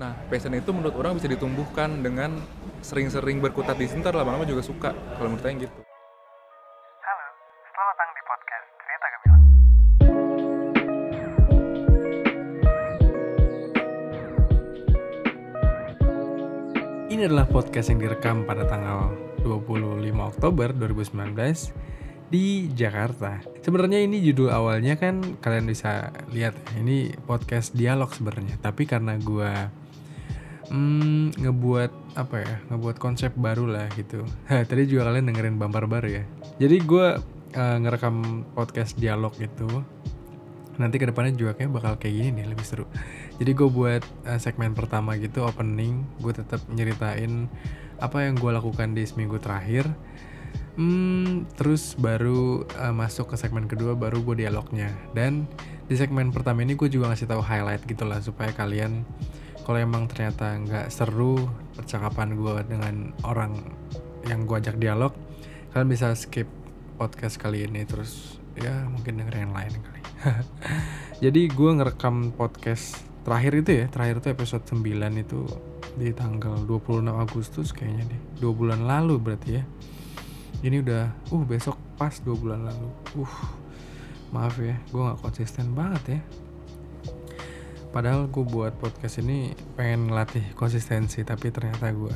Nah, passion itu menurut orang bisa ditumbuhkan dengan sering-sering berkutat di sini, lama-lama juga suka. Kalau menurut saya gitu. Halo, selamat datang di podcast Cerita Gemilang. Ini adalah podcast yang direkam pada tanggal 25 Oktober 2019 di Jakarta. Sebenarnya ini judul awalnya kan kalian bisa lihat ini podcast dialog sebenarnya, tapi karena gua hmm, ngebuat apa ya, ngebuat konsep baru lah gitu. Hah, tadi juga kalian dengerin bumper baru ya. Jadi gua eh, ngerekam podcast dialog itu nanti ke depannya juga kayak bakal kayak gini nih lebih seru jadi gue buat uh, segmen pertama gitu opening gue tetap nyeritain apa yang gue lakukan di seminggu terakhir hmm, terus baru uh, masuk ke segmen kedua baru gue dialognya dan di segmen pertama ini gue juga ngasih tahu highlight gitu lah supaya kalian kalau emang ternyata nggak seru percakapan gue dengan orang yang gue ajak dialog kalian bisa skip podcast kali ini terus ya mungkin dengerin yang lain kali. Jadi gue ngerekam podcast terakhir itu ya terakhir itu episode 9 itu di tanggal 26 Agustus kayaknya deh. Dua bulan lalu berarti ya. Ini udah uh besok pas dua bulan lalu. Uh maaf ya gue nggak konsisten banget ya padahal gue buat podcast ini pengen ngelatih konsistensi tapi ternyata gue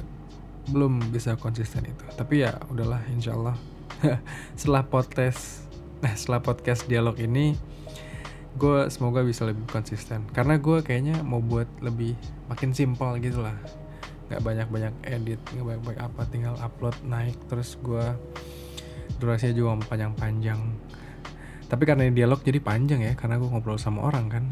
belum bisa konsisten itu. Tapi ya udahlah insyaallah. Setelah podcast nah setelah podcast dialog ini gue semoga bisa lebih konsisten. Karena gue kayaknya mau buat lebih makin simpel gitu lah. Nggak banyak banyak edit nggak banyak banyak apa tinggal upload naik terus gue durasinya juga panjang panjang tapi karena ini dialog jadi panjang ya karena gue ngobrol sama orang kan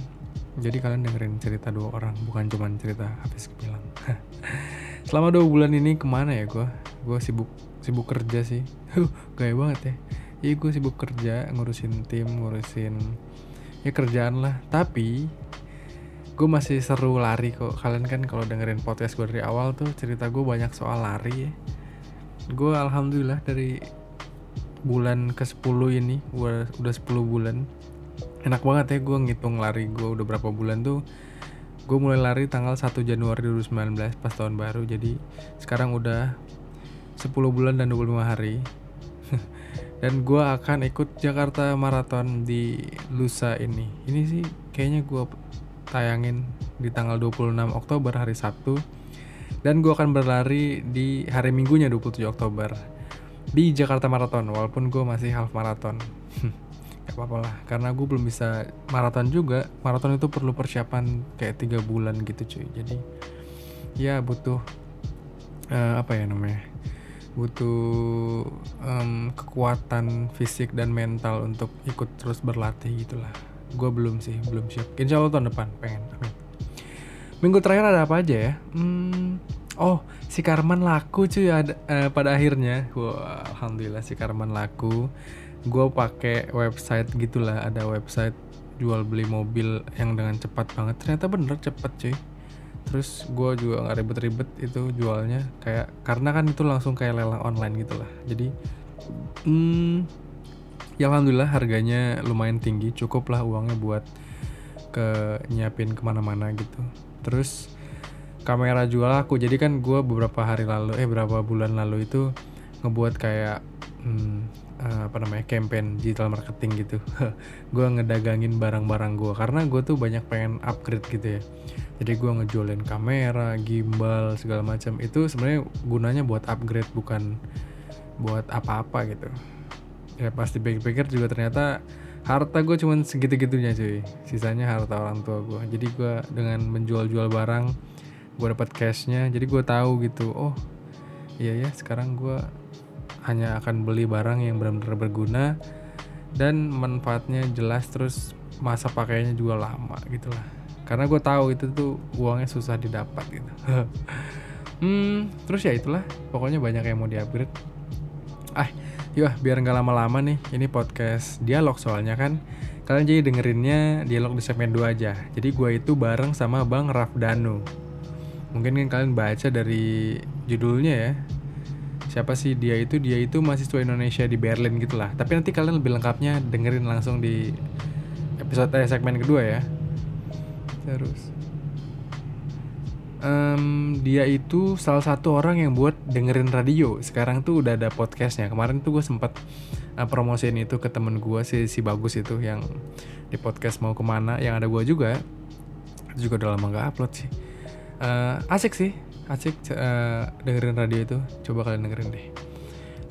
jadi kalian dengerin cerita dua orang bukan cuma cerita habis bilang selama dua bulan ini ke mana ya gue gue sibuk sibuk kerja sih. Huh gaya banget ya. Iya gue sibuk kerja ngurusin tim ngurusin ya kerjaan lah. Tapi gue masih seru lari kok. Kalian kan kalau dengerin podcast gue dari awal tuh cerita gue banyak soal lari ya. Gue alhamdulillah dari bulan ke 10 ini gue udah 10 bulan enak banget ya gue ngitung lari gue udah berapa bulan tuh. Gue mulai lari tanggal 1 Januari 2019 pas tahun baru. Jadi sekarang udah 10 bulan dan 25 hari. Dan gue akan ikut Jakarta Marathon di lusa ini. Ini sih kayaknya gue tayangin di tanggal 26 Oktober hari Sabtu. Dan gue akan berlari di hari Minggunya 27 Oktober di Jakarta Marathon walaupun gue masih half marathon apa-apa lah karena gue belum bisa maraton juga. Maraton itu perlu persiapan kayak tiga bulan gitu cuy. Jadi ya butuh uh, apa ya namanya butuh um, kekuatan fisik dan mental untuk ikut terus berlatih gitulah. Gue belum sih belum siap. Insya Allah tahun depan pengen amin. Minggu terakhir ada apa aja ya? Hmm, oh si Karman laku cuy ada, uh, pada akhirnya. Wah alhamdulillah si Karman laku gue pakai website gitulah ada website jual beli mobil yang dengan cepat banget. Ternyata bener cepet cuy. Terus gue juga nggak ribet-ribet itu jualnya kayak karena kan itu langsung kayak lelang online gitu lah jadi hmm, ya alhamdulillah harganya lumayan tinggi. Cukup lah uangnya buat ke nyiapin ke mana-mana gitu. Terus kamera jual aku. Jadi kan gue beberapa hari lalu eh beberapa bulan lalu itu ngebuat kayak hmm, uh, apa namanya campaign digital marketing gitu. Gue ngedagangin barang-barang gue karena gue tuh banyak pengen upgrade gitu ya. Jadi gue ngejualin kamera gimbal segala macam. Itu sebenarnya gunanya buat upgrade bukan buat apa-apa gitu. Ya pasti pikir-pikir juga ternyata harta gue cuman segitu-gitunya cuy. Sisanya harta orang tua gue jadi gue dengan menjual-jual barang gue dapat cashnya. Jadi gue tahu gitu oh iya ya sekarang gue hanya akan beli barang yang benar-benar berguna dan manfaatnya jelas terus masa pakainya juga lama gitu lah. Karena gue tahu itu tuh uangnya susah didapat gitu. Hmm terus ya itulah. Pokoknya banyak yang mau diupgrade. Ah yuk biar nggak lama-lama nih ini podcast dialog soalnya kan. Kalian jadi dengerinnya dialog di segmen 2 aja. Jadi gue itu bareng sama bang Rafdano mungkin kan kalian baca dari judulnya ya siapa sih dia itu dia itu mahasiswa Indonesia di Berlin gitulah tapi nanti kalian lebih lengkapnya dengerin langsung di episode eh, segmen kedua ya terus Em, dia itu salah satu orang yang buat dengerin radio. Sekarang tuh udah ada podcastnya. Kemarin tuh gue sempat uh, promosiin itu ke temen gue si si bagus itu yang di podcast mau ke mana. Yang ada gue juga. Itu juga udah lama nggak upload sih. Eh, asik sih, asik eh, dengerin radio itu. Coba kalian dengerin deh.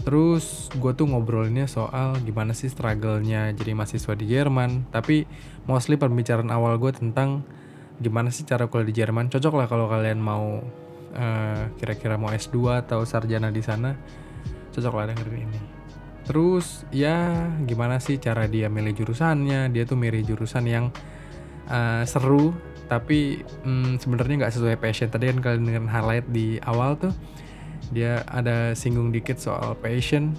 Terus gue tuh ngobrolinnya soal gimana sih struggle-nya jadi mahasiswa di Jerman. Tapi mostly pembicaraan awal gue tentang gimana sih cara kuliah di Jerman. Cocok lah kalau kalian mau eh, kira-kira mau S2 atau sarjana di sana. Cocok lah dengerin ini. Terus ya gimana sih cara dia milih jurusannya. Dia tuh milih jurusan yang eh, seru tapi mm, sebenarnya nggak sesuai passion. Tadi kan kalian dengerin highlight di awal tuh dia ada singgung dikit soal passion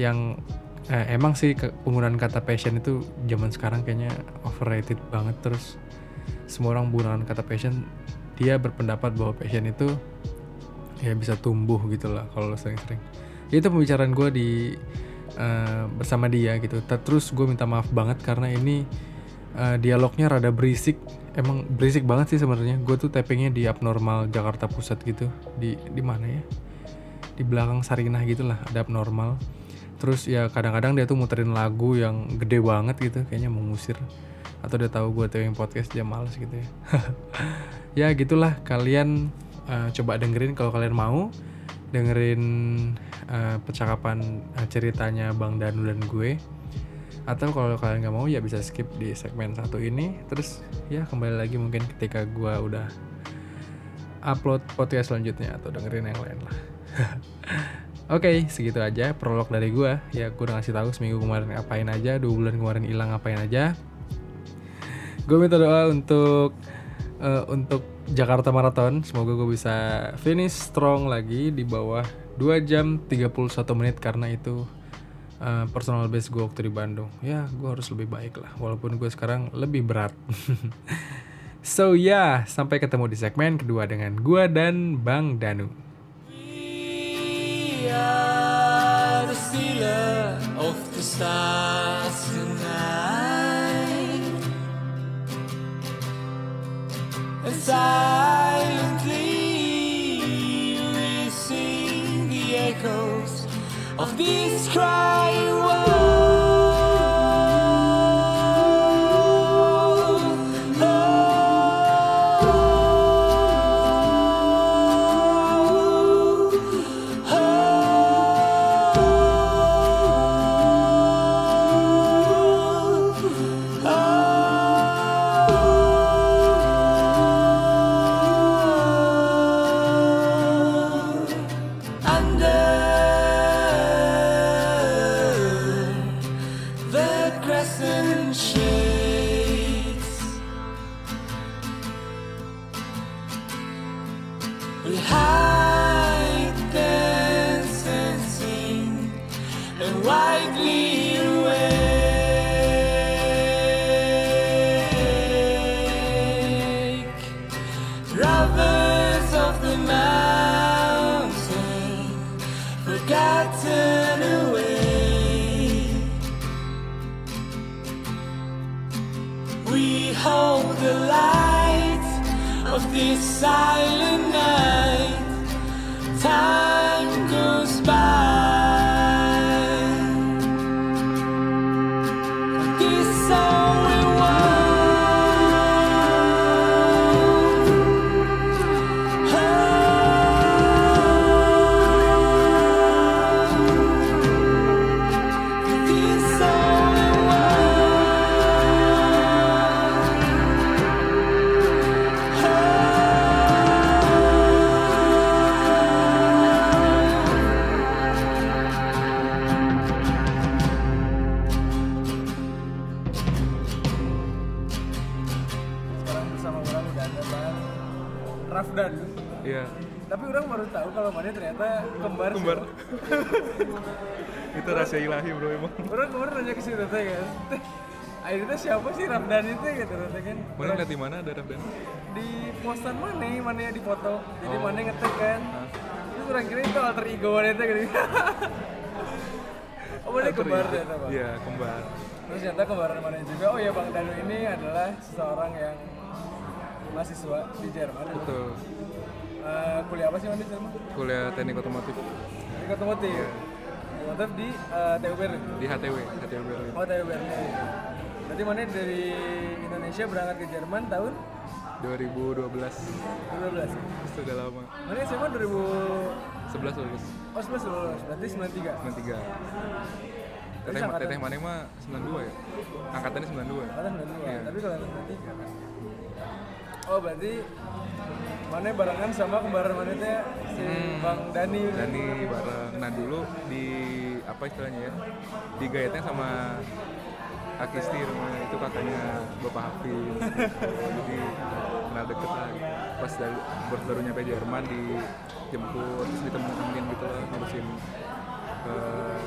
yang eh, emang sih penggunaan kata passion itu zaman sekarang kayaknya overrated banget. Terus semua orang menggunakan kata passion dia berpendapat bahwa passion itu ya bisa tumbuh gitu lah kalau sering-sering. Itu pembicaraan gue di eh, bersama dia gitu. Terus gue minta maaf banget karena ini eh, dialognya rada berisik emang berisik banget sih sebenarnya. Gue tuh tappingnya di abnormal Jakarta Pusat gitu. Di di mana ya? Di belakang Sarinah gitu lah ada abnormal. Terus ya kadang-kadang dia tuh muterin lagu yang gede banget gitu kayaknya mengusir atau dia tahu gue yang podcast dia males gitu ya. Ya gitulah kalian eh, coba dengerin kalau kalian mau. Dengerin eh, percakapan eh, ceritanya Bang Danu dan gue atau kalau kalian nggak mau ya bisa skip di segmen satu ini terus ya kembali lagi mungkin ketika gue udah upload podcast selanjutnya atau dengerin yang lain lah Oke, segitu aja prolog dari gue. Ya, gue udah ngasih tahu seminggu kemarin ngapain aja, dua bulan kemarin hilang ngapain aja. Gue minta doa untuk eh, untuk Jakarta Marathon. Semoga gue bisa finish strong lagi di bawah 2 jam 31 menit karena itu eh, personal best gue waktu di Bandung. Ya, gue harus lebih baik lah. Walaupun gue sekarang lebih berat. so ya, sampai ketemu di segmen kedua dengan gue dan Bang Danu. Of this crying Rafdan. Iya, Tapi orang baru tahu kalau mana ternyata kembar. kembar. itu rahasia ilahi bro emang. Orang kemarin nanya ke situ teh kan. Akhirnya siapa sih Rafdan itu gitu teh kan. Mana lihat di mana ada Rafdan? Di postan mana mana ya di foto. Jadi Oh. mana ngetek kan. Terus orang kira itu alter ego mana itu gitu. oh mana kembar ternyata bang. Iya, kembar. Terus ternyata kembaran mana juga. Oh ya Bang Danu ini adalah seseorang yang mahasiswa di Jerman. Betul. kuliah apa sih Mandi sama? kuliah teknik otomotif Teknik otomotif. Otomotif di uh, TUBR. di HTW HTW Berlin Oh TUBR. Berarti mana dari Indonesia berangkat ke Jerman tahun 2012 2012. sudah lama Mana SMA 2000 11 lulus Oh 11 lulus, berarti 93 93 Tapi Teteh, angkatan- teteh mana mah 92 ya? Angkatannya 92 Angkatan 92, Iya. tapi kalau 93 kan Oh berarti Mana barengan sama kembaran mana teh? Si Bang Dani. Dani bareng. Nah dulu di apa istilahnya ya Digayatnya sama Akisti rumah itu kakaknya Bapak Hafiz Jadi kenal deket lah Pas dari, baru, baru nyampe Jerman dijemput Terus ditemenin gitu lah ngurusin uh,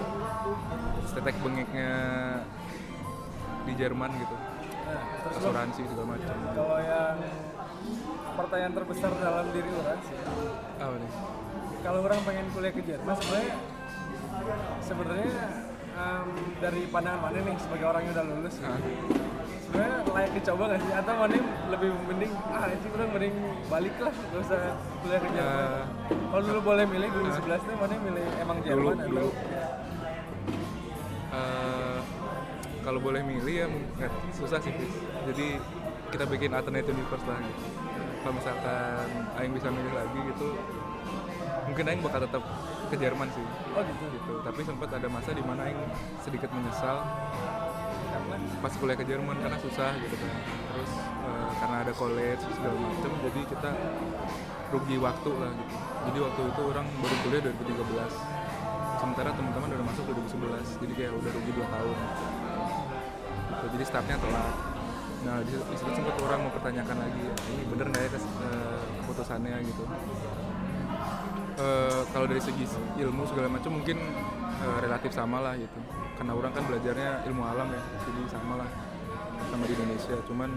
Stetek bengeknya di Jerman gitu asuransi segala macam. Kalau yang pertanyaan terbesar dalam diri orang sih. Apa nih? Kalau orang pengen kuliah ke Jerman sebenarnya sebenarnya em, dari pandangan mana nih sebagai orang yang udah lulus Hah? sebenarnya layak dicoba gak sih? Atau mana lebih mending ah sih orang mending balik lah gak usah kuliah ke Jerman Eh, kalau dulu boleh milih 2011 nih mana milih emang Jerman atau dulu. Eh, kalau boleh milih ya nggak susah sih Fis. jadi kita bikin alternative universe lah. Kalau misalkan Aing bisa milih lagi gitu mungkin Aing bakal tetap ke Jerman sih. Oh gitu. Gitu. Tapi sempat ada masa di mana Aing sedikit menyesal pas kuliah ke Jerman karena susah gitu kan. Terus eh, karena ada college segala macem jadi kita rugi waktu lah gitu. Jadi waktu itu orang baru kuliah 2013 sementara teman-teman udah masuk 2011 jadi kayak udah rugi 2 tahun. gitu. Jadi startnya telat. Nah di, situ sempat orang mempertanyakan lagi ini bener nggak ya kes- eh, keputusannya? Gitu. Eh, kalau dari segi ilmu segala macam mungkin eh, relatif sama lah gitu. Karena orang kan belajarnya ilmu alam ya jadi sama lah sama di Indonesia. Cuman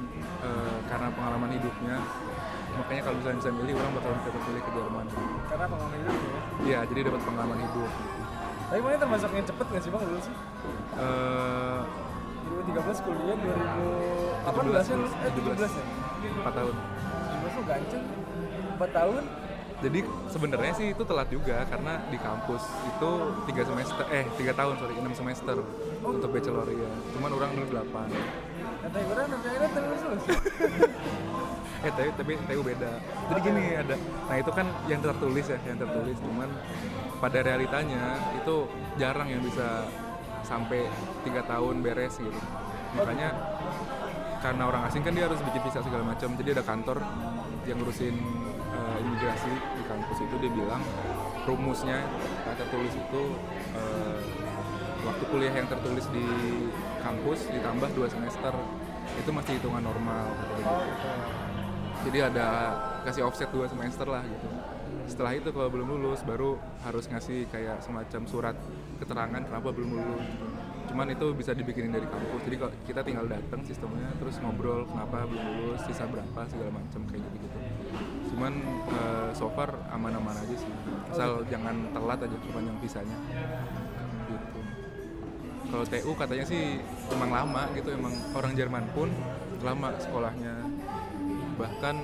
eh, karena pengalaman hidupnya makanya kalau misalnya bisa milih orang bakal tetap pilih ke Jerman. Karena pengalaman hidup ya? Iya jadi dapat pengalaman hidup. Gitu. tapi mana termasuk yang cepet gak sih bang dulu sih? Eh, 2013 kuliah 2018 kan? Lulus eh 17 ya? 4 tahun. 17 tuh ganceng. 4 tahun? Jadi sebenarnya sih itu telat juga karena di kampus itu tiga semester eh tiga tahun sorry enam semester untuk bachelor ya cuman orang dulu delapan. Kata gue kan nanti akhirnya terus. Eh tapi tapi TU beda. Jadi gini ada nah itu kan yang tertulis ya yang tertulis. Cuman pada realitanya itu jarang yang bisa sampai tiga tahun beres gitu. Makanya karena orang asing kan dia harus bikin visa segala macam jadi ada kantor yang ngurusin eh, imigrasi di kampus itu dia bilang rumusnya yang tertulis itu eh, waktu kuliah yang tertulis di kampus ditambah dua semester itu masih hitungan normal gitu. Jadi ada kasih offset dua semester lah gitu setelah itu kalau belum lulus baru harus ngasih kayak semacam surat keterangan kenapa belum lulus cuman itu bisa dibikinin dari kampus. Jadi kalau kita tinggal datang sistemnya terus ngobrol kenapa belum lulus sisa berapa segala macam kayak gitu gitu cuman eh, so far aman-aman aja sih. Asal jangan telat aja sepanjang visanya gitu. Kalau TU katanya sih emang lama gitu emang orang Jerman pun lama sekolahnya. Bahkan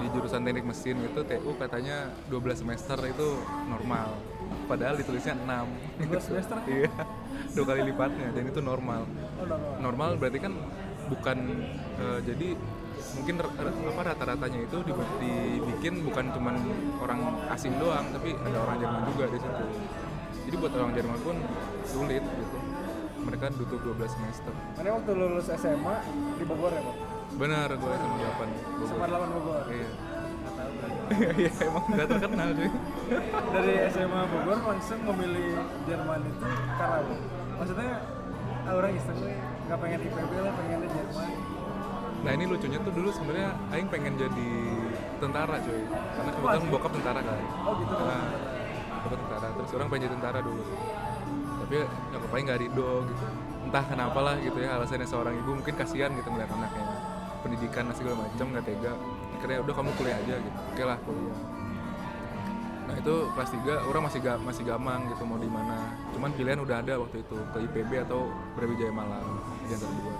di jurusan teknik mesin itu TU katanya 12 semester itu normal. Padahal ditulisnya 6 12 semester? iya dua kali lipatnya dan itu normal. Oh normal. Normal berarti kan bukan eh, jadi mungkin apa rata-ratanya itu dibikin bukan cuman orang asing doang tapi ada orang Jerman juga di situ. Jadi buat orang Jerman pun sulit gitu. Mereka butuh 12 semester. Mana waktu lulus SMA di Bogor ya pak benar gue sama 8 SMA 8 Bogor. Iya. Iya emang gak terkenal cuy. Dari SMA Bogor langsung memilih Jerman itu karena maksudnya ah, orang gue nggak pengen IPB lah pengennya Jerman. Nah ini lucunya tuh dulu sebenarnya Aing pengen jadi tentara cuy. Karena kebetulan bokap tentara kan. Oh gitu. Nah, bokap tentara. Terus orang pengen jadi tentara dulu. Tapi nyokap Aing nggak ridho gitu. Entah kenapa lah gitu ya alasannya seorang ibu mungkin kasihan gitu ngeliat anaknya pendidikan segala macam nggak tega akhirnya udah kamu kuliah aja gitu oke lah kuliah nah itu kelas 3 orang masih ga, masih gamang gitu mau di mana cuman pilihan udah ada waktu itu ke IPB atau Brawijaya Malang di antara dua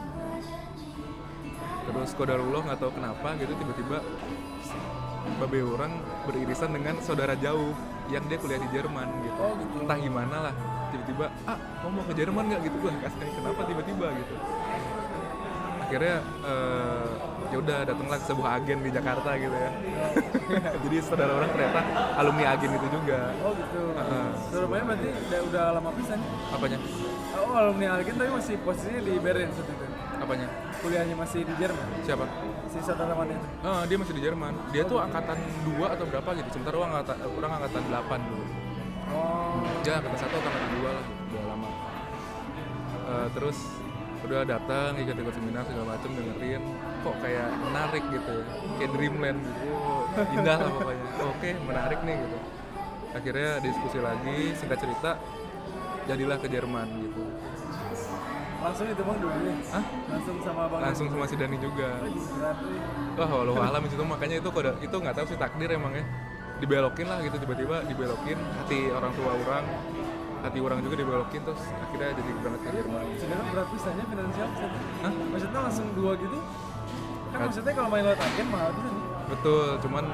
terus kodarullah nggak tahu kenapa gitu tiba-tiba babe orang beririsan dengan saudara jauh yang dia kuliah di Jerman gitu. Oh, gitu. Entah gimana lah, tiba-tiba ah kamu mau ke Jerman nggak gitu gua kasih kenapa tiba-tiba gitu. Akhirnya eh, ya udah datanglah ke sebuah agen di Jakarta gitu ya. Jadi saudara orang ternyata alumni agen itu juga. Oh gitu. Heeh. Surabaya berarti udah, udah lama pisan. Apanya? Oh alumni Algen tapi masih posisinya di Berlin saat itu. Apanya? Kuliahnya masih di Jerman. Siapa? Si saudara mana itu? Ah, dia masih di Jerman. Dia tuh angkatan 2 atau berapa gitu. Sementara orang angkatan, orang angkatan 8 dulu. Oh. Ya, angkatan 1 atau angkatan 2 lah, udah lama. Eh, terus udah datang ikut-ikut seminar segala macem dengerin. Kok kayak menarik gitu ya. Kayak dreamland gitu. Indah lah pokoknya. Oke menarik nih gitu. Akhirnya diskusi lagi singkat cerita jadilah ke Jerman gitu. Langsung itu bang dulu ya? Hah? Langsung sama bang. langsung sama si Dani juga. Wah walau alam itu. Makanya itu kode itu nggak tahu sih takdir emang ya. Dibelokin lah gitu tiba-tiba dibelokin. Hati orang tua orang hati orang juga dibelokin terus akhirnya jadi berangkat ke Jerman Sebenarnya berat pisannya finansial. Hah? Maksudnya langsung dua gitu? Kan Kan- maksudnya kalau main lewat agen mahal pisan. betul cuman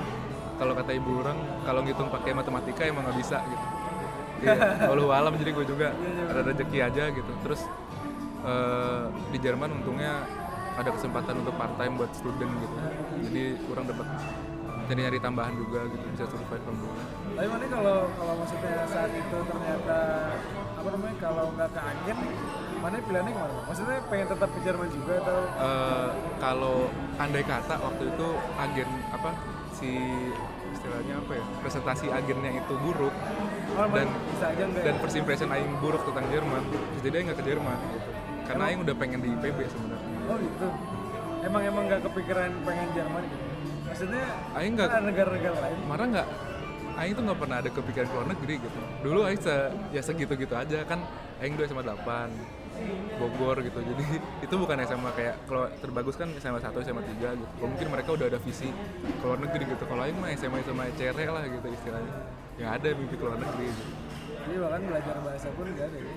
kalau kata ibu orang kalau ngitung pakai matematika emang nggak bisa gitu Iya, walau alam jadi gue juga ada rezeki aja gitu terus eh, di Jerman untungnya ada kesempatan untuk part time buat student gitu jadi orang dapat jadi nyari tambahan juga gitu bisa survive alhamdulillah Tapi mana kalau kalau maksudnya saat itu ternyata apa namanya kalau nggak ke agen, mana pilihannya ke mana? Maksudnya pengen tetap ke Jerman juga atau? Eh, kalau andai kata waktu itu agen apa si istilahnya apa ya presentasi agennya itu buruk Oh, dan bisa aja enggak? dan first impression Aing buruk tentang Jerman jadi Aing nggak ke Jerman gitu karena Aing udah pengen di IPB sebenarnya Oh gitu. Emang emang nggak kepikiran pengen Jerman gitu? Maksudnya Aing nggak negara-negara lain. marah nggak? Aing tuh nggak pernah ada kepikiran ke luar negeri gitu. Dulu Aing se ya segitu gitu aja. Kan Aing dua SMA 8 Bogor gitu. Jadi itu bukan SMA kayak kalau terbagus kan SMA 1 SMA 3 gitu. Kalau mungkin mereka udah ada visi ke luar negeri gitu. Kalau Aing mah SMA SMA cere lah gitu istilahnya. Yang ada mimpi ke luar negeri gitu. Jadi bahkan belajar bahasa pun nggak ada ya.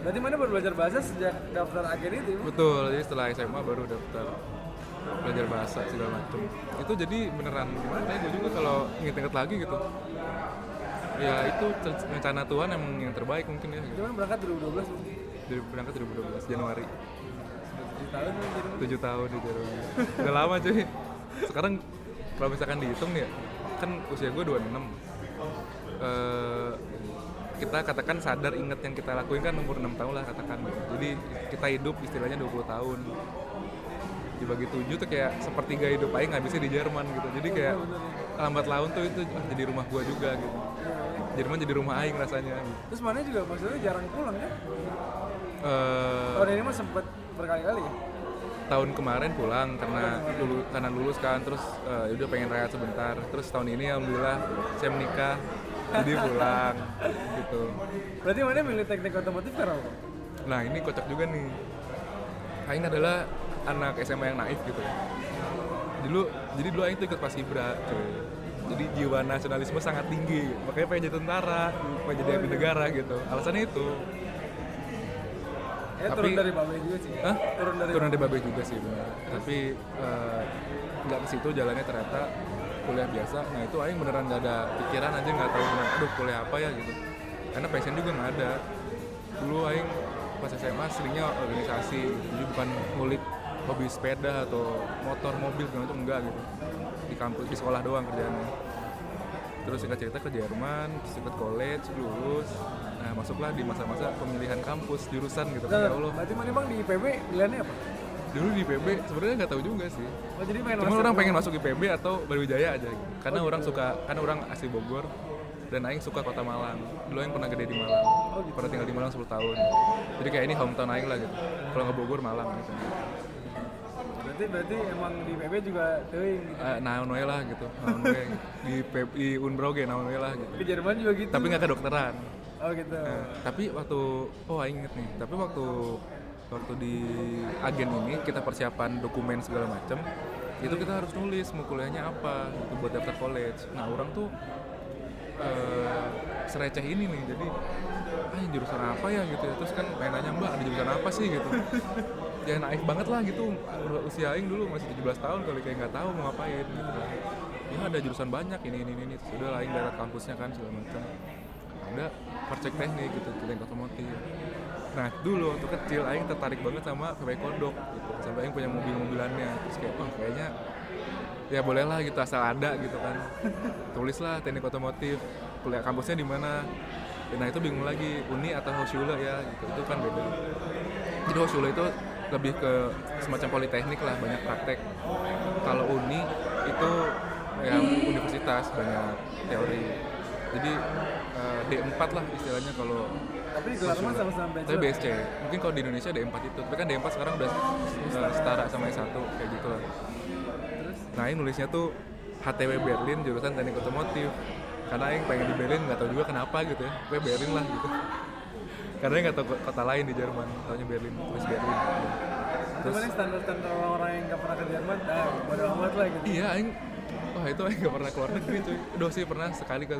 Berarti mana baru belajar bahasa sejak daftar agen itu? Betul, jadi setelah SMA baru daftar belajar bahasa segala macem. Itu jadi beneran gimana ya? Gue juga kalau inget-inget lagi gitu. Ya itu rencana Tuhan emang yang terbaik mungkin ya. Gitu. Cuman berangkat 2012 Bang. dari berangkat 2012 Januari. Tujuh tahun kan. 7 tahun di Jerman udah lama cuy. Sekarang kalau misalkan dihitung nih ya kan usia gue 26 Eh, kita katakan sadar inget yang kita lakuin kan umur 6 tahun lah katakan. Jadi kita hidup istilahnya 20 tahun dibagi 7 tuh kayak sepertiga hidup aing habisnya di Jerman gitu. Jadi kayak lambat laun tuh itu ah, jadi rumah gua juga gitu. Jerman jadi rumah aing rasanya Terus mana juga maksudnya jarang pulang kan? Eh, Tahun ini mah sempet berkali-kali. ya? tahun kemarin pulang karena lulu, karena lulus kan terus ya udah pengen rehat sebentar. Terus tahun ini alhamdulillah saya menikah jadi pulang gitu. Berarti mana milih teknik otomotif karena apa? nah ini kocak juga nih. Aing adalah anak SMA yang naif gitu dulu jadi dulu Aing tuh ikut pasibra cuy jadi jiwa nasionalisme sangat tinggi. Makanya pengen jadi tentara pengen jadi abdi negara gitu. Alasannya itu. Ya Tapi- turun dari Babe juga sih. Hah? Turun dari turun dari babe juga sih benar tapi eh, nggak ke situ jalannya ternyata kuliah biasa. Nah itu aing beneran nggak ada pikiran aja nggak tahu beneran aduh kuliah apa ya? gitu. Karena passion juga nggak ada. Dulu aing pas SMA seringnya organisasi jadi bukan ngulik hobi sepeda atau motor mobil segala macam enggak gitu. Di kampus di sekolah doang kerjaannya. Terus singkat cerita ke Jerman terus ikut college lulus. Nah masuklah di masa-masa pemilihan kampus jurusan gitu Nah, ya Allah. berarti mana bang di IPB pilihannya apa? dulu di PB sebenarnya nggak tahu juga sih. Oh jadi pengen cuma orang pengen masuk IPB atau Brawijaya aja. Gitu. karena orang suka karena orang asli Bogor dan Aing suka kota Malang. Dulu Aing pernah gede di Malang. Pernah tinggal di Malang 10 tahun. Jadi kayak ini hometown Aing lah gitu. Kalau nggak Bogor Malang gitu Berarti berarti emang di IPB juga teuing gitu. uh, naon we lah gitu naon we di PB, di Unbro ge naon we lah gitu. Di Jerman juga gitu. tapi nggak kedokteran. Oh gitu. Nah, tapi waktu oh Aing inget nih. Tapi waktu waktu di agen ini kita persiapan dokumen segala macam itu kita harus nulis mau kuliahnya apa gitu, buat daftar college. Nah orang tuh eh, sereceh ini nih. Jadi ah jurusan apa ya? gitu ya. Terus kan pengen nanya mbak ada jurusan apa sih? gitu ya naif banget lah gitu. Usia Aing dulu masih 17 tahun kali kayak nggak tahu mau ngapain gitu. Kan ya ada jurusan banyak ini ini ini sudah lah aing darat kampusnya kan segala macam. Ada percek teknik gitu teknik otomotif nah dulu waktu kecil aing tertarik banget sama PPI Kodok gitu. Sampai aing punya mobil-mobilannya. Terus kayak oh kayaknya ya boleh lah gitu asal ada gitu kan. Tulislah teknik otomotif. Kuliah kampusnya di mana? Nah itu bingung lagi uni atau Hoshule ya gitu. Itu kan beda. Jadi Hoshule itu lebih ke semacam politeknik lah banyak praktek. Kalau uni itu ya universitas banyak teori. Jadi eh, D4 lah istilahnya kalau Tapi mah sama-sama tapi. BSC mungkin kalau di Indonesia D4 itu. Tapi kan D4 sekarang udah eh, setara sama S1 kayak gitu lah. Nah ini nulisnya tuh HTW Berlin jurusan teknik otomotif. Karena yang pengen di Berlin nggak tahu juga kenapa gitu ya. Gue Berlin lah gitu karena nggak tahu ko- kota lain di Jerman taunya Berlin tulis Berlin Itu kan standar-standar orang-orang yang gak pernah ke Jerman, nah bodo amat lah gitu. iya aing wah itu aing nggak pernah keluar negeri cuy udah sih pernah sekali ke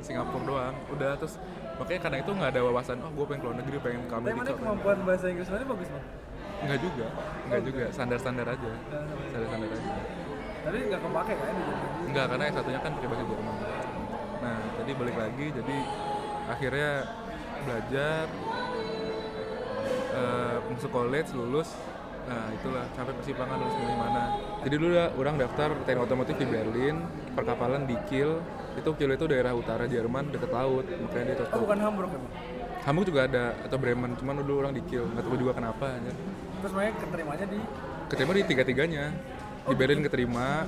Singapura doang udah terus makanya karena itu nggak ada wawasan oh gue pengen keluar negeri pengen ke Tapi mana Amerika kemampuan bahasa Inggris mana bagus bang? nggak juga nggak juga standar-standar aja standar-standar aja Tapi nggak kepake kan. Enggak, karena yang satunya kan pakai bahasa Jerman. Nah, tadi balik lagi, jadi akhirnya belajar, eh, masuk college, lulus, nah itulah sampai persimpangan harus milih mana. Jadi dulu ya, orang daftar teknik otomotif di Berlin, perkapalan di Kiel, itu Kiel itu daerah utara Jerman dekat laut, makanya dia Oh cocok. bukan Hamburg ya bang? Hamburg juga ada atau Bremen, cuman dulu orang di Kiel, nggak tahu juga kenapa. Ya. Terus makanya keterimanya di Keterima di tiga-tiganya. Di Berlin keterima,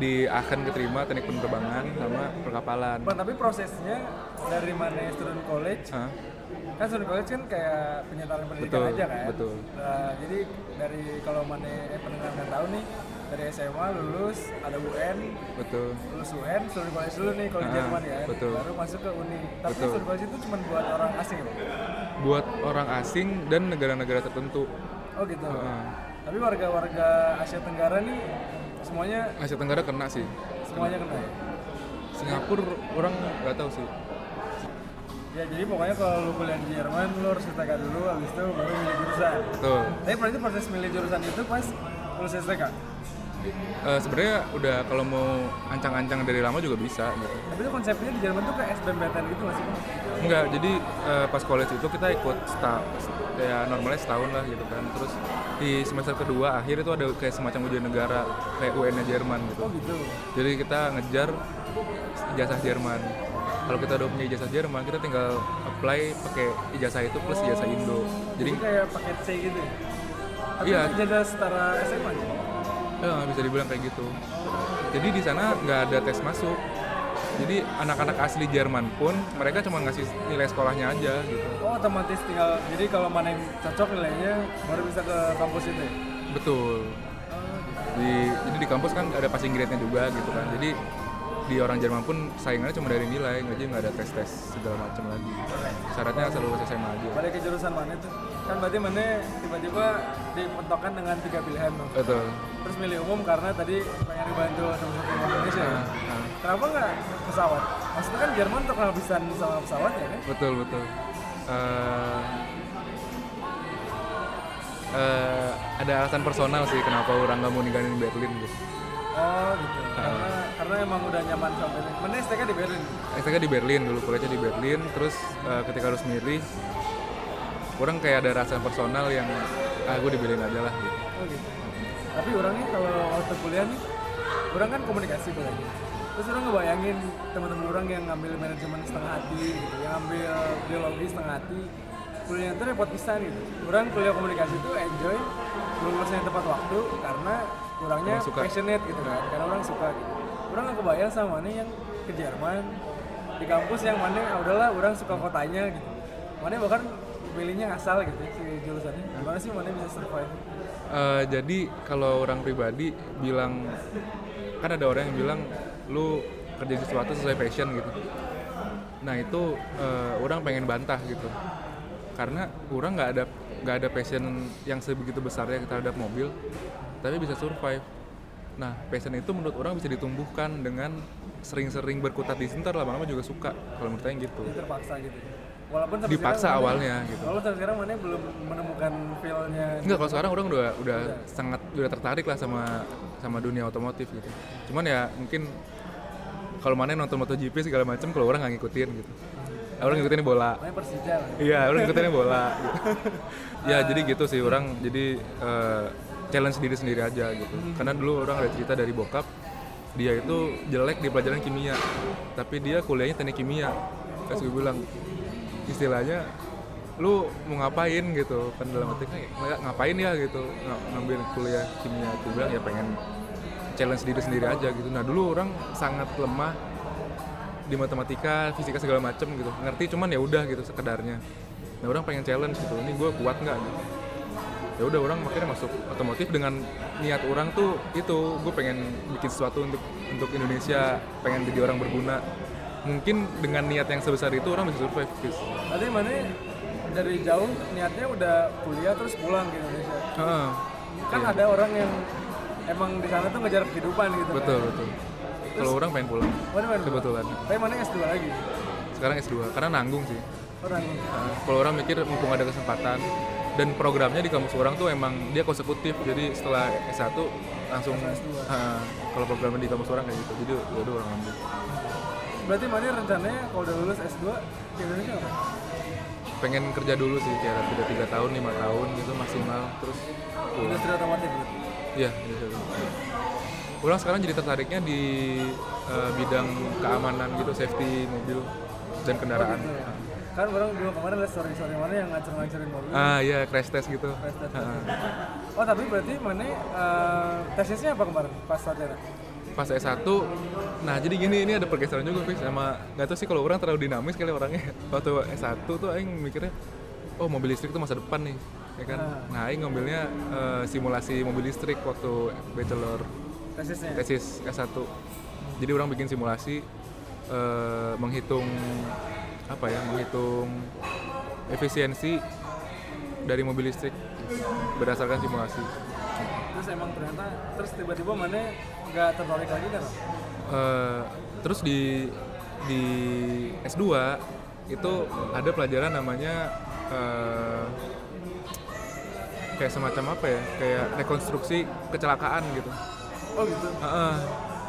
di Aachen keterima teknik penerbangan sama perkapalan. Bang, tapi prosesnya dari mana student college Hah? kan student college kan kayak penyetaraan pendidikan Betul, aja kan betul. nah, jadi dari kalau mana eh, pendengar nggak tahu nih dari SMA lulus ada UN Betul. lulus UN student college dulu nih kalau di Jerman ya betul. baru masuk ke uni tapi Betul. student college itu cuma buat orang asing? Buat orang asing dan negara-negara tertentu. oh gitu Heeh. Tapi warga-warga Asia Tenggara nih semuanya Asia Tenggara kena sih. semuanya kena ya Singapura orang nggak tahu sih. ya jadi pokoknya kalau lu kuliah di Jerman lu harus STK dulu habis itu baru milih jurusan Betul. tapi berarti proses milih jurusan itu pas lulus STK Eh, Sebenarnya udah kalau mau ancang-ancang dari lama juga bisa gitu. tapi itu konsepnya di Jerman tuh kayak SBMPTN gitu nggak sih? Enggak, jadi eh, pas college itu kita ikut sta kayak normalnya setahun lah gitu kan. Terus di semester kedua akhir itu ada kayak semacam ujian negara kayak UN-nya Jerman gitu. oh gitu Jadi kita ngejar ijazah Jerman. Kalau kita udah punya ijazah Jerman, kita tinggal apply pakai ijazah itu plus ijazah Indo. Jadi Jadi kayak paket C gitu ya? Tapi Iya. jeda setara SMA gitu? Ya bisa dibilang kayak gitu. Jadi di sana nggak ada tes masuk. Jadi anak-anak asli Jerman pun mereka cuma ngasih nilai sekolahnya aja gitu. Oh otomatis tinggal, jadi kalau mana yang cocok nilainya baru bisa ke kampus itu ya? Betul. Di jadi di kampus kan ada passing grade-nya juga gitu kan. Jadi di orang Jerman pun saingannya cuma dari nilai, nggak jadi nggak ada tes-tes segala macam lagi. Syaratnya asal lulus SMA aja. Balik ke jurusan mana tuh? Kan berarti mana tiba-tiba dipentokkan dengan tiga pilihan tuh Betul. Terus milih umum karena tadi pengen dibantu teman-teman Indonesia ya? Nah, nah. Kenapa nggak pesawat? Maksudnya kan Jerman terkenal bisa sama pesawat ya kan? betul betul Eh, eh, ada alasan personal sih kenapa orang nggak mau ninggalin Berlin gitu Oh gitu, Ah. Karena, emang udah nyaman sampai Mana STK di Berlin? STK di Berlin dulu kuliahnya di Berlin terus eh, ketika harus milih orang kayak ada rasa personal yang ah gue di Berlin aja lah gitu Oh gitu. Tapi orangnya kalau waktu kuliah nih, orang kan komunikasi belajar. Terus orang ngebayangin teman-teman orang yang ngambil manajemen setengah hati, gitu, yang ngambil biologi setengah hati, kuliah itu repot pisan gitu. Orang kuliah komunikasi itu enjoy, lulusnya tepat waktu karena suka. passionate gitu kan, karena orang suka gitu. Orang nggak kebayang sama mana yang ke Jerman di kampus yang mana ah, udahlah orang suka kotanya gitu. Mana bahkan pilihnya asal gitu si jurusannya. Gimana sih mana bisa survive? Eh, jadi kalau orang pribadi bilang kan ada orang yang bilang lu kerja sesuatu sesuai passion gitu nah itu eh, orang pengen bantah gitu karena orang nggak ada nggak ada passion yang sebegitu besarnya terhadap mobil tapi bisa survive nah passion itu menurut orang bisa ditumbuhkan dengan sering-sering berkutat di sini lama-lama juga suka kalau menurut saya gitu Jadi terpaksa gitu. walaupun dipaksa mana- awalnya gitu walaupun sekarang mana belum menemukan feel-nya Enggak, kalau sekarang orang udah udah sangat udah tertarik lah sama sama dunia otomotif gitu. Cuman ya mungkin kalau mana nonton MotoGP segala macam kalau orang nggak ngikutin gitu. Orang ngikutin bola. Persija Iya, orang ngikutinnya bola. Gitu. ya jadi gitu sih orang jadi eh, challenge diri sendiri aja gitu. Karena dulu orang ada cerita dari bokap dia itu jelek di pelajaran kimia, tapi dia kuliahnya teknik kimia. Terus gue bilang. Istilahnya lu mau ngapain? gitu. Kan dalam arti "Nggak, ngapain ya? gitu. Ng- ngambil kuliah kimia gue bilang ya pengen challenge diri sendiri aja gitu. Nah dulu orang sangat lemah di matematika fisika segala macem gitu. Ngerti cuman ya udah gitu sekedarnya. Nah orang pengen challenge gitu ini gue kuat nggak? gitu ya udah orang makanya masuk otomotif dengan niat orang tuh itu gue pengen bikin sesuatu untuk untuk Indonesia pengen jadi orang berguna mungkin dengan niat yang sebesar itu orang bisa survive Fis. Berarti mana dari jauh niatnya udah kuliah terus pulang ke Indonesia Heeh. kan Iya. ada orang yang emang di sana tuh ngejar kehidupan gitu betul kan. betul kalau orang pengen pulang Mana mana kebetulan Tapi mana S2 lagi? sekarang S2 karena nanggung sih Orang Heeh. kalau orang mikir mumpung ada kesempatan dan programnya di kampus orang tuh emang dia konsekutif jadi setelah S1 langsung Heeh. kalau programnya di kampus orang kayak gitu jadi ya udah orang ambil Berarti mana rencananya kalau udah lulus S2 di Indonesia apa? pengen kerja dulu sih kira tiga tiga tahun lima tahun gitu maksimal terus pulang Industri otomotif berarti. Iya, gitu. Orang sekarang jadi tertariknya di eh, bidang keamanan gitu, safety mobil dan kendaraan. Gitu ya. Kan orang dulu kemarin lihat story-story mana yang ngacur-ngacurin mobil. Ah iya, crash test gitu. Crash test. Ah. Oh tapi berarti mana eh, tesisnya apa kemarin pas sarjana? Pas S1, nah jadi gini ini ada pergeseran juga Fix sama nggak tahu sih kalau orang terlalu dinamis kali orangnya. Waktu S1 tuh aing mikirnya oh mobil listrik tuh masa depan nih. Ya kan? Nah, aing ngambilnya eh, simulasi mobil listrik waktu bachelor Tesisnya. tesis S1 jadi orang bikin simulasi eh, menghitung apa ya menghitung efisiensi dari mobil listrik berdasarkan simulasi Terus emang ternyata terus tiba-tiba mana nggak tertarik lagi kan? Eh, terus di di S2 itu ada pelajaran namanya eh, kayak semacam apa ya kayak rekonstruksi kecelakaan gitu Oh gitu. Heeh.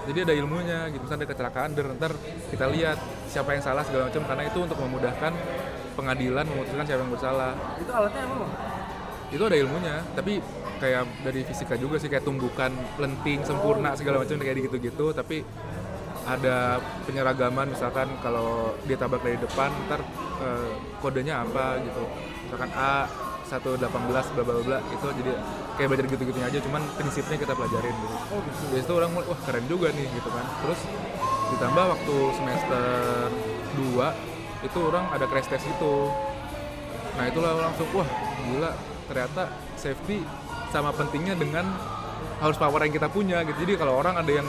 Jadi ada ilmunya gitu. Misalnya ada kecelakaan dan ntar kita lihat siapa yang salah segala macam. Karena itu untuk memudahkan pengadilan memutuskan siapa yang bersalah. Itu alatnya apa bang? itu ada ilmunya. Tapi kayak dari fisika juga sih kayak tumbukan lenting sempurna segala macam kayak gitu gitu tapi ada penyeragaman misalkan kalau dia tabrak dari depan ntar eh, kodenya apa gitu. Misalkan A 118 bla bla bla itu jadi kayak belajar gitu gitunya aja. Cuman prinsipnya kita pelajarin gitu. Oh gitu. dari situ orang mulai, wah keren juga nih gitu kan. Terus ditambah waktu semester 2 itu orang ada crash test itu. Nah itulah langsung wah gila ternyata safety sama pentingnya dengan horsepower yang kita punya gitu. Jadi kalau orang ada yang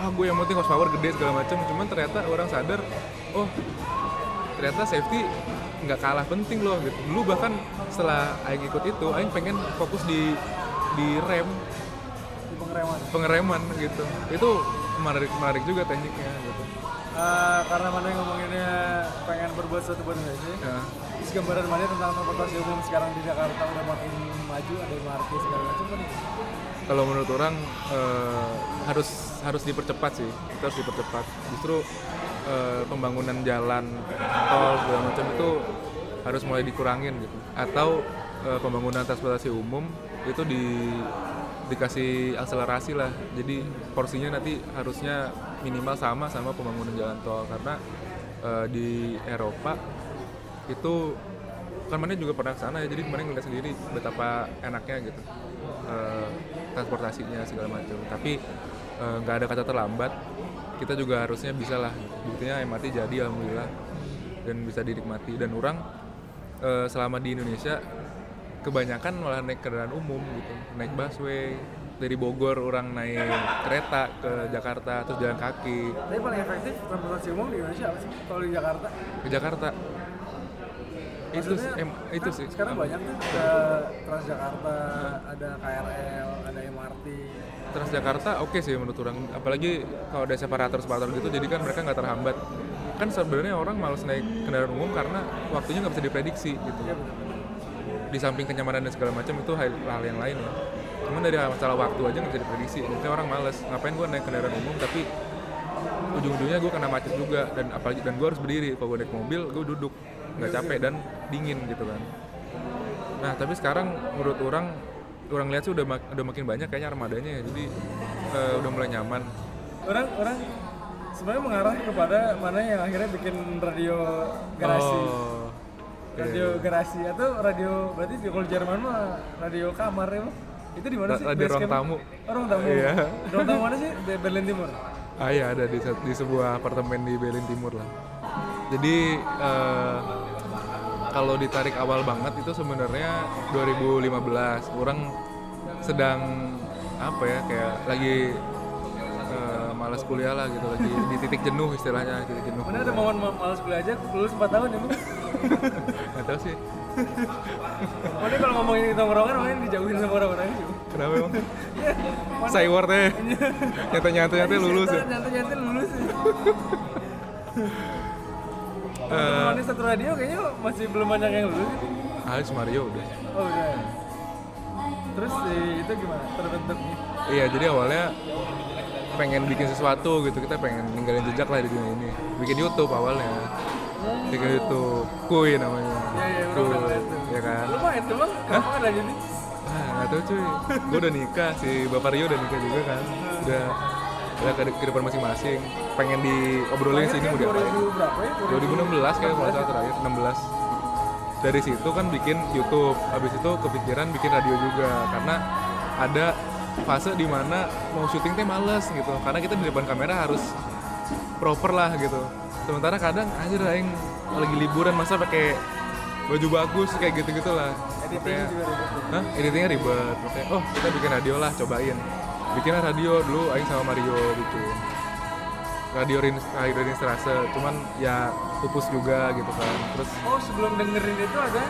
ah gue yang penting horsepower gede segala macam cuman ternyata orang sadar oh ternyata safety nggak kalah penting loh gitu. Dulu bahkan setelah Aing ikut itu Aing pengen fokus di di rem Di pengereman. pengereman gitu itu menarik menarik juga tekniknya gitu Eh, karena mana yang ngomonginnya pengen berbuat sesuatu buat Indonesia. ya. Terus gambaran mana tentang transportasi umum sekarang di Jakarta udah makin maju, ada MRT segala macam kan? kalau menurut orang eh, harus harus dipercepat sih itu harus dipercepat justru eh, pembangunan jalan tol segala macam itu harus mulai dikurangin gitu. Atau eh, pembangunan transportasi umum itu di dikasih akselerasi lah. Jadi porsinya nanti harusnya minimal sama sama pembangunan jalan tol. Karena eh, di Eropa itu kan mana juga pernah ke sana ya jadi kemarin ngeliat sendiri betapa enaknya gitu eh, transportasinya segala macam. Tapi nggak ada kata terlambat kita juga harusnya bisa lah. Buktinya MRT jadi alhamdulillah. Dan bisa dinikmati. Dan orang eh, selama di Indonesia kebanyakan malah naik kendaraan umum gitu naik busway dari Bogor orang naik kereta ke Jakarta terus jalan kaki Tapi paling efektif transportasi umum di Indonesia apa sih? Kalau di Jakarta? ke Jakarta itu em- itu kan sih Sekarang banyak tuh ada Transjakarta, ada KRL, ada MRT. Transjakarta oke sih menurut orang apalagi kalau ada separator separator gitu jadi kan mereka nggak terhambat kan sebenarnya orang malas naik kendaraan umum karena waktunya nggak bisa diprediksi gitu. Benar. di samping kenyamanan dan segala macam itu hal, hal yang lain ya cuman dari masalah waktu aja nggak bisa diprediksi. Makanya orang males ngapain gue naik kendaraan umum? Tapi ujung-ujungnya gue kena macet juga dan apalagi dan gue harus berdiri. Kalau gue naik mobil gue duduk nggak capek dan dingin gitu kan. Nah tapi sekarang menurut orang orang lihat sih udah mak- udah makin banyak kayaknya armadanya ya. Jadi eh, udah mulai nyaman. Orang orang sebenarnya mengarah kepada mana yang akhirnya bikin radio garasi. oh radio garasi atau radio berarti di kalau Jerman mah radio kamar ya itu di mana sih radio ruang tamu. oh, ruang tamu Iya. ruang tamu mana sih di Berlin Timur Ah iya ada di, di sebuah apartemen di Berlin Timur lah. Jadi eh, kalau ditarik awal banget itu sebenarnya 2015 orang sedang apa ya kayak lagi malas kuliah lah gitu lagi di titik jenuh istilahnya titik jenuh. mana ada momen ma- malas kuliah aja lulus 4 tahun ya? Nggak tahu sih mana kalau ngomongin di tongkrongan mana dijauhin sama orang-orang Bang? kenapa emang. Iya, mana- Cywardnya nyata nyata nyata lulus ya. Nyata-nyata lulus ya. Eh. Teman-temannya satu radio kayaknya masih belum banyak yang lulus. Alex Mario udah. Oh udah. Terus itu gimana terbentuknya? Iya, jadi awalnya pengen bikin sesuatu gitu, kita pengen ninggalin jejak lah di dunia ini. Bikin YouTube awalnya. Bikin YouTube, Kuy namanya. Udah udah lihat tuh. ya kan? Lumayan bang, kapan lagi nih? Ah, nggak tahu cuy. Gue udah nikah, si Bapak Rio udah nikah juga kan. Udah udah ke kehidupan masing-masing. Pengen diobrolin sini mau diapain. 2000 berapa ya? 2016 kayak kalau nggak salah terakhir 16 dari situ kan bikin YouTube habis itu kepikiran bikin radio juga karena ada fase di mana mau syuting teh males gitu. Karena kita di depan kamera harus proper lah gitu. Sementara kadang anjir aing lagi liburan masa pakai baju bagus kayak gitu gitu lah Editing juga ribet. Hah? editingnya ribet. Makanya, oh kita bikin radio lah cobain. Bikinlah radio dulu aing sama Mario bikin radio Rin radio Rinstrase cuman ya pupus juga gitu kan. Terus Oh sebelum dengerin itu ada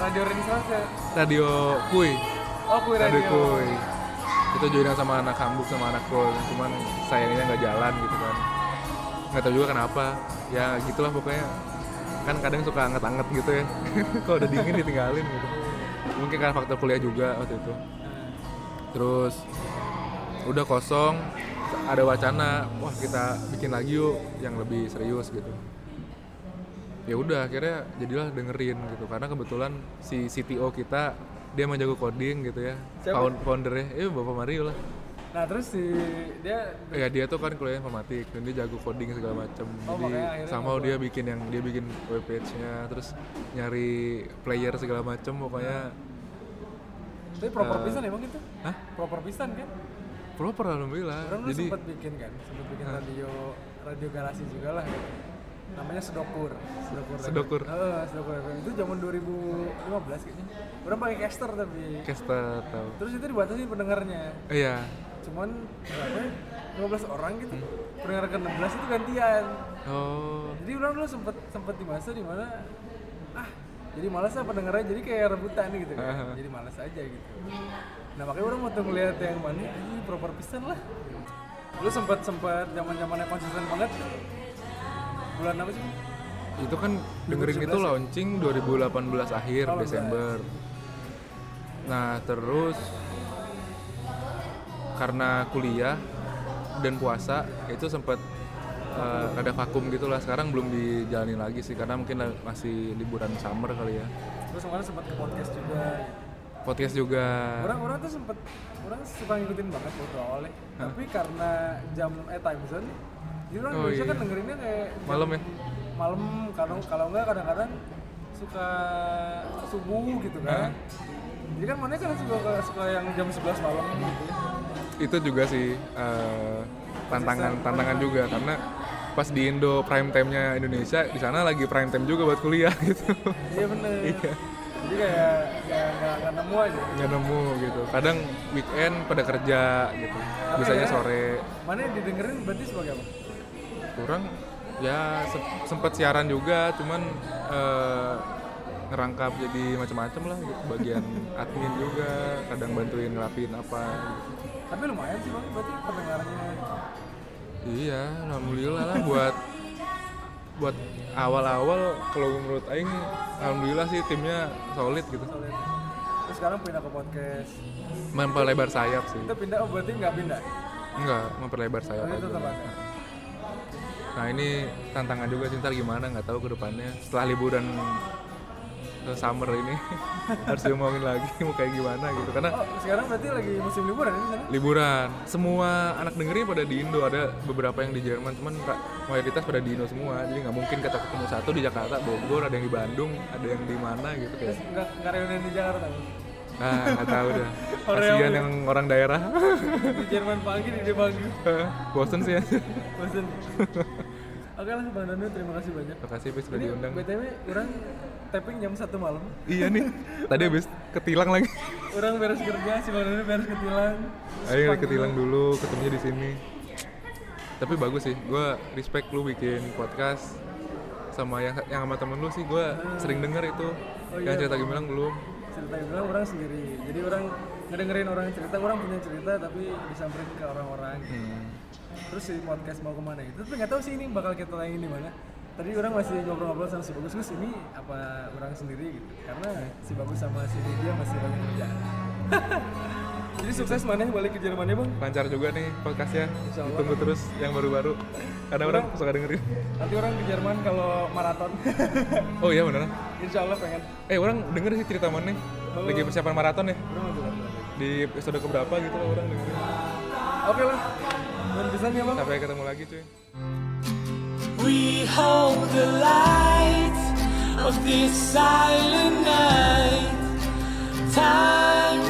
radio Rinstrase. radio Kuy Oh kui radio radio. Itu joinan sama anak Hamburg sama anak Kol cuman sayangnya nggak jalan gitu kan. Nggak tahu juga kenapa. Ya gitulah pokoknya. Kan kadang suka anget-anget gitu ya. Kalau udah dingin ditinggalin gitu. Mungkin karena faktor kuliah juga waktu itu. Terus udah kosong ada wacana wah kita bikin lagi yuk yang lebih serius gitu. Ya udah akhirnya jadilah dengerin gitu. Karena kebetulan si CTO kita dia emang jago coding gitu ya Siapa? Found, foundernya eh bapak Mario lah Nah terus si dia ya dia tuh kan kuliah informatik dan dia jago coding segala macam Oh, jadi somehow dia bikin yang dia bikin web page-nya terus nyari player segala macam pokoknya tapi proper Eh, pisan emang itu? hah Proper pisan kan? proper alhamdulillah Orang lu jadi sempat bikin kan, sempat bikin Hah? radio radio garasi juga lah. Namanya Sedokur. Sedokur. Sedokur. Heeh, Sedokur FM. Itu zaman 2015 kayaknya. Orang pakai caster tapi. caster tahu Terus itu dibatasi pendengarnya. iya Cuman berapa ya? 15 orang gitu. Pendengar ke 16 itu gantian. oh Jadi orang dulu sempet sempet di masa di mana ah jadi malas lah pendengarnya jadi kayak rebutan gitu kan. Aha. Jadi malas aja gitu. Nah makanya orang mau tuh ngeliat yang mana ini proper pisan lah. Lu sempet sempet zaman zamannya konsisten banget tuh. Bulan apa sih? itu kan dengerin itu 2017 ya? launching 2018 akhir Oh, Desember nah terus karena kuliah dan puasa itu sempat eh, ada vakum gitu lah sekarang belum dijalanin lagi sih karena mungkin masih liburan summer kali ya Terus kemarin sempet ke podcast juga. podcast juga Orang-orang tuh sempet orang suka ngikutin banget waktu awalnya. Tapi karena jam eh time zone jadi orang Oh, Indonesia iya. kan dengerinnya kayak Malam ya? Malam kalau kalau enggak kadang-kadang suka subuh gitu kan. Jadi kan mana kan suka suka yang jam 11 malam gitu. itu juga sih eh, tantangan tantangan juga karena pas di Indo prime time-nya Indonesia di sana lagi prime time juga buat kuliah gitu Iya bener. Jadi kayak nggak nemu aja. nggak nemu gitu kadang weekend pada kerja gitu biasanya ya. sore Mana didengerin berarti sebagai apa? Kurang ya se- sempet siaran juga cuman eh, ngerangkap jadi macam-macam lah gitu. bagian admin juga kadang bantuin ngelapin apa gitu. Tapi lumayan sih bang, berarti pendengarnya. iya alhamdulillah lah buat buat awal-awal kalau menurut Aing alhamdulillah sih timnya solid gitu Solid. Terus sekarang pindah ke podcast. memperlebar sayap sih Itu pindah, oh berarti nggak pindah? enggak memperlebar sayap Oh, itu aja tetap ada. Nah ini tantangan juga sih ntar gimana nggak tahu ke depannya. Setelah liburan ke summer ini harus diomongin lagi mau kayak gimana gitu. Karena Oh, sekarang berarti lagi musim liburan ini sana? liburan. Semua anak dengernya pada di Indo ada beberapa yang di Jerman cuman mayoritas pada di Indo semua. Jadi nggak mungkin kita ketemu satu di Jakarta Bogor ada yang di Bandung ada yang di mana gitu kayak. Nggak nggak reunian di Jakarta? Nah nggak tahu dah Orang kasihan yang- orang daerah di Jerman pagi, di pagi. bosen sih ya Bosen. Oke lah Bang Danu, terima kasih banyak. makasih Bis sudah diundang BTW orang tapping jam satu malam. iya nih tadi habis ketilang lagi Orang beres kerja, si Bang Danu beres ketilang. ayo ketilang dulu ketemunya di sini tapi bagus sih gue respect lu bikin podcast sama yang yang sama temen lu sih gue sering denger itu Oh yang iya. cerita gemilang belum Cerita bilang orang sendiri. Jadi orang ngedengerin orang cerita, orang punya cerita tapi disamperin ke orang-orang. Hmm. Terus si podcast mau ke mana gitu. Tapi nggak tahu sih ini bakal kita tayangin di mana. Tadi orang masih ngobrol-ngobrol sama si Bagus, Gus ini apa orang sendiri gitu. Karena si Bagus sama si dia masih banyak kerjaan. Jadi sukses mana balik ke Jerman ya bang? lancar juga nih podcastnya ditunggu terus yang baru-baru karena orang suka dengerin Nanti orang ke Jerman kalau maraton. oh iya beneran Insya Allah pengen. eh orang denger sih cerita mana nih lagi persiapan maraton ya Orang mau bilang. di episode keberapa gitu lah orang dengerin Oke lah. Dan bisa ya bang. sampai ketemu lagi cuy We hold the light of this silent night. Time